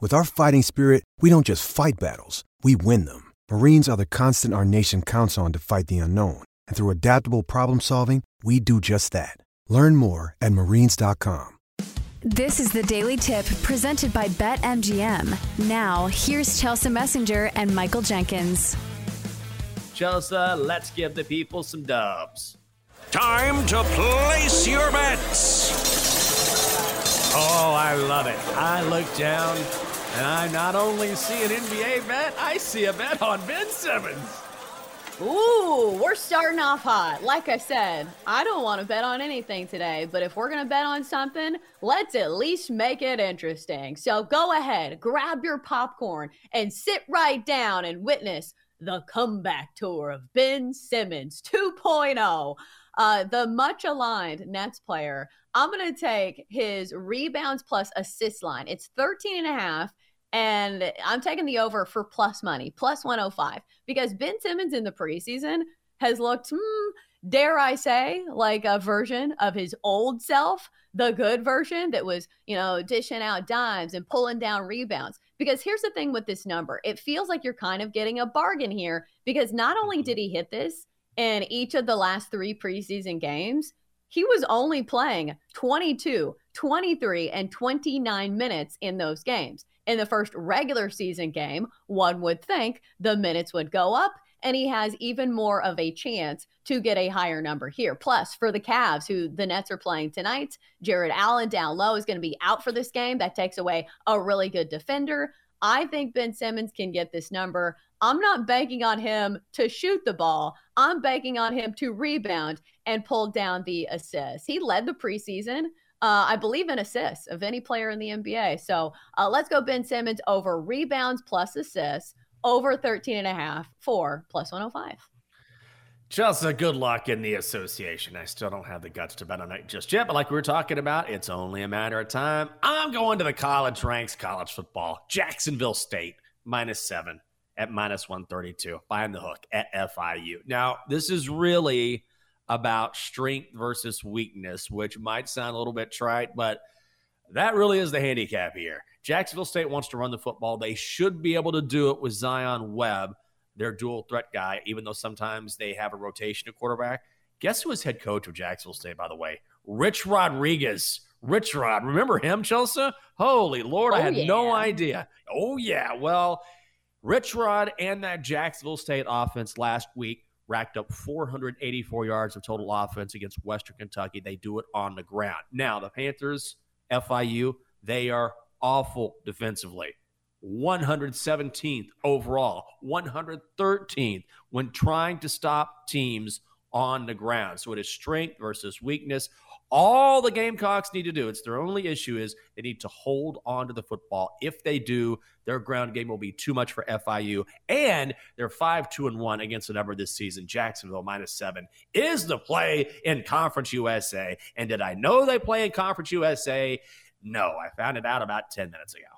With our fighting spirit, we don't just fight battles, we win them. Marines are the constant our nation counts on to fight the unknown. And through adaptable problem solving, we do just that. Learn more at marines.com. This is the Daily Tip presented by BetMGM. Now, here's Chelsa Messinger and Michael Jenkins. Chelsa, let's give the people some dubs. Time to place your bets. Oh, I love it. I look down and I not only see an NBA bet, I see a bet on Ben Simmons. Ooh, we're starting off hot. Like I said, I don't want to bet on anything today, but if we're going to bet on something, let's at least make it interesting. So go ahead, grab your popcorn, and sit right down and witness the comeback tour of Ben Simmons 2.0. Uh, the much aligned Nets player, I'm going to take his rebounds plus assist line. It's 13 and a half. And I'm taking the over for plus money, plus 105, because Ben Simmons in the preseason has looked, hmm, dare I say, like a version of his old self, the good version that was, you know, dishing out dimes and pulling down rebounds. Because here's the thing with this number. It feels like you're kind of getting a bargain here because not only did he hit this in each of the last three preseason games, he was only playing 22, 23, and 29 minutes in those games in the first regular season game, one would think the minutes would go up and he has even more of a chance to get a higher number here. Plus, for the Cavs, who the Nets are playing tonight, Jarrett Allen down low is going to be out for this game. That takes away a really good defender. I think Ben Simmons can get this number. I'm not banking on him to shoot the ball. I'm banking on him to rebound and pull down the assists. He led the preseason uh, I believe, in assists of any player in the NBA. So uh, let's go Ben Simmons over rebounds plus assists over 13 and a half for plus 105. Chelsa, good luck in the association. I still don't have the guts to bet on it just yet, but like we were talking about, it's only a matter of time. I'm going to the college ranks, college football. Jacksonville State, minus seven at minus 132, buying the hook at FIU. Now, this is really about strength versus weakness, which might sound a little bit trite, but that really is the handicap here. Jacksonville State wants to run the football. They should be able to do it with Zion Webb, their dual threat guy, even though sometimes they have a rotation of quarterback. Guess who is head coach of Jacksonville State, by the way? Rich Rodriguez. Rich Rod. Remember him, Chelsa? Holy Lord, oh, I had yeah. no idea. Oh, yeah. Well, Rich Rod and that Jacksonville State offense last week racked up 484 yards of total offense against Western Kentucky. They do it on the ground. Now, the Panthers, FIU, they are awful defensively. 117th overall, 113th when trying to stop teams on the ground. So it is strength versus weakness. All the Gamecocks need to do, it's their only issue is they need to hold on to the football. If they do, their ground game will be too much for FIU. And they're 5 2 and 1 against the number this season. Jacksonville minus seven is the play in Conference USA. And did I know they play in Conference USA? No, I found it out about 10 minutes ago.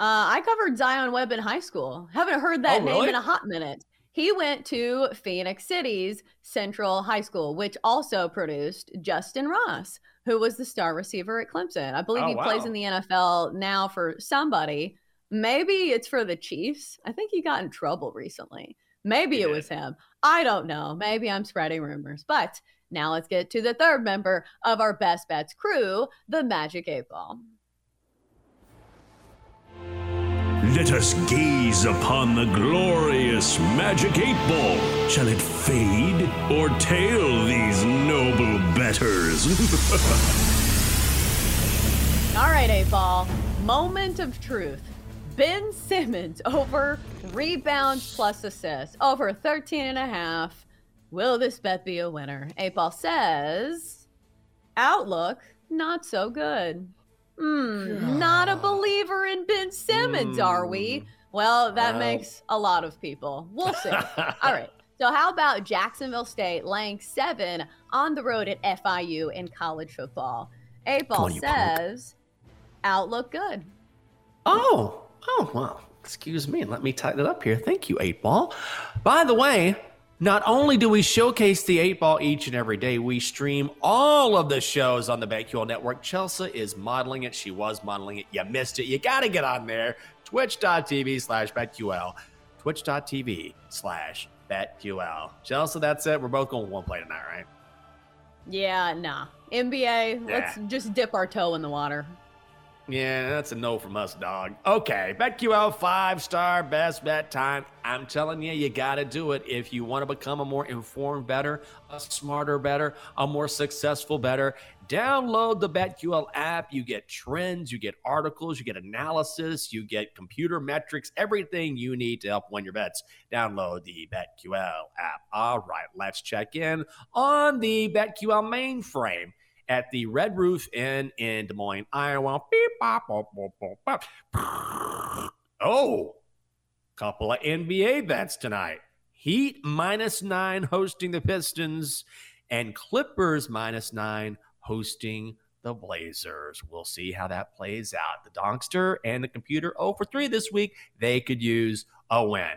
Uh, I covered Zion Webb in high school. Haven't heard that Oh, name really? in a hot minute. He went to Phenix City's Central High School, which also produced Justyn Ross, who was the star receiver at Clemson. I believe Oh, he plays in the NFL now for somebody. Maybe it's for the Chiefs. I think he got in trouble recently. Maybe He it did. was him. I don't know. Maybe I'm spreading rumors. But now let's get to the third member of our Best Bets crew, the Magic 8 Ball. Let us gaze upon the glorious magic eight ball. Shall it fade or tail these noble bettors? All right, eight ball. Moment of truth. Ben Simmons over rebounds plus assists over 13 and a half. Will this bet be a winner? Eight ball says outlook not so good. Hmm, not a believer in Ben Simmons, are we? Well, that Well. makes a lot of people. We'll see. All right. So, how about Jacksonville State laying seven on the road at FIU in college football? Eight ball says, outlook good. Oh, oh, well, excuse me. Let me tighten it up here. Thank you, 8 Ball. By the way, not only do we showcase the 8 Ball each and every day, we stream all of the shows on the BetQL network. Chelsa is modeling it. She was modeling it. You missed it. You got to get on there. Twitch.tv slash BetQL. Twitch.tv slash BetQL. Chelsa, that's it. We're both going one play tonight, right? Yeah, nah. NBA, let's just dip our toe in the water. Yeah, that's a no from us, dog. Okay, BetQL five star best bet time. I'm telling you, you got to do it if you want to become a more informed bettor, a smarter bettor, a more successful bettor. Download the BetQL app. You get trends, you get articles, you get analysis, you get computer metrics, everything you need to help win your bets. Download the BetQL app. All right, let's check in on the BetQL mainframe at the Red Roof Inn in Des Moines, Iowa. Beep, bop, bop, bop. Oh, couple of NBA bets tonight. Heat minus nine hosting the Pistons, and Clippers minus nine hosting the Blazers. We'll see how that plays out. The Donkster and the computer 0 for 3 this week. They could use a win.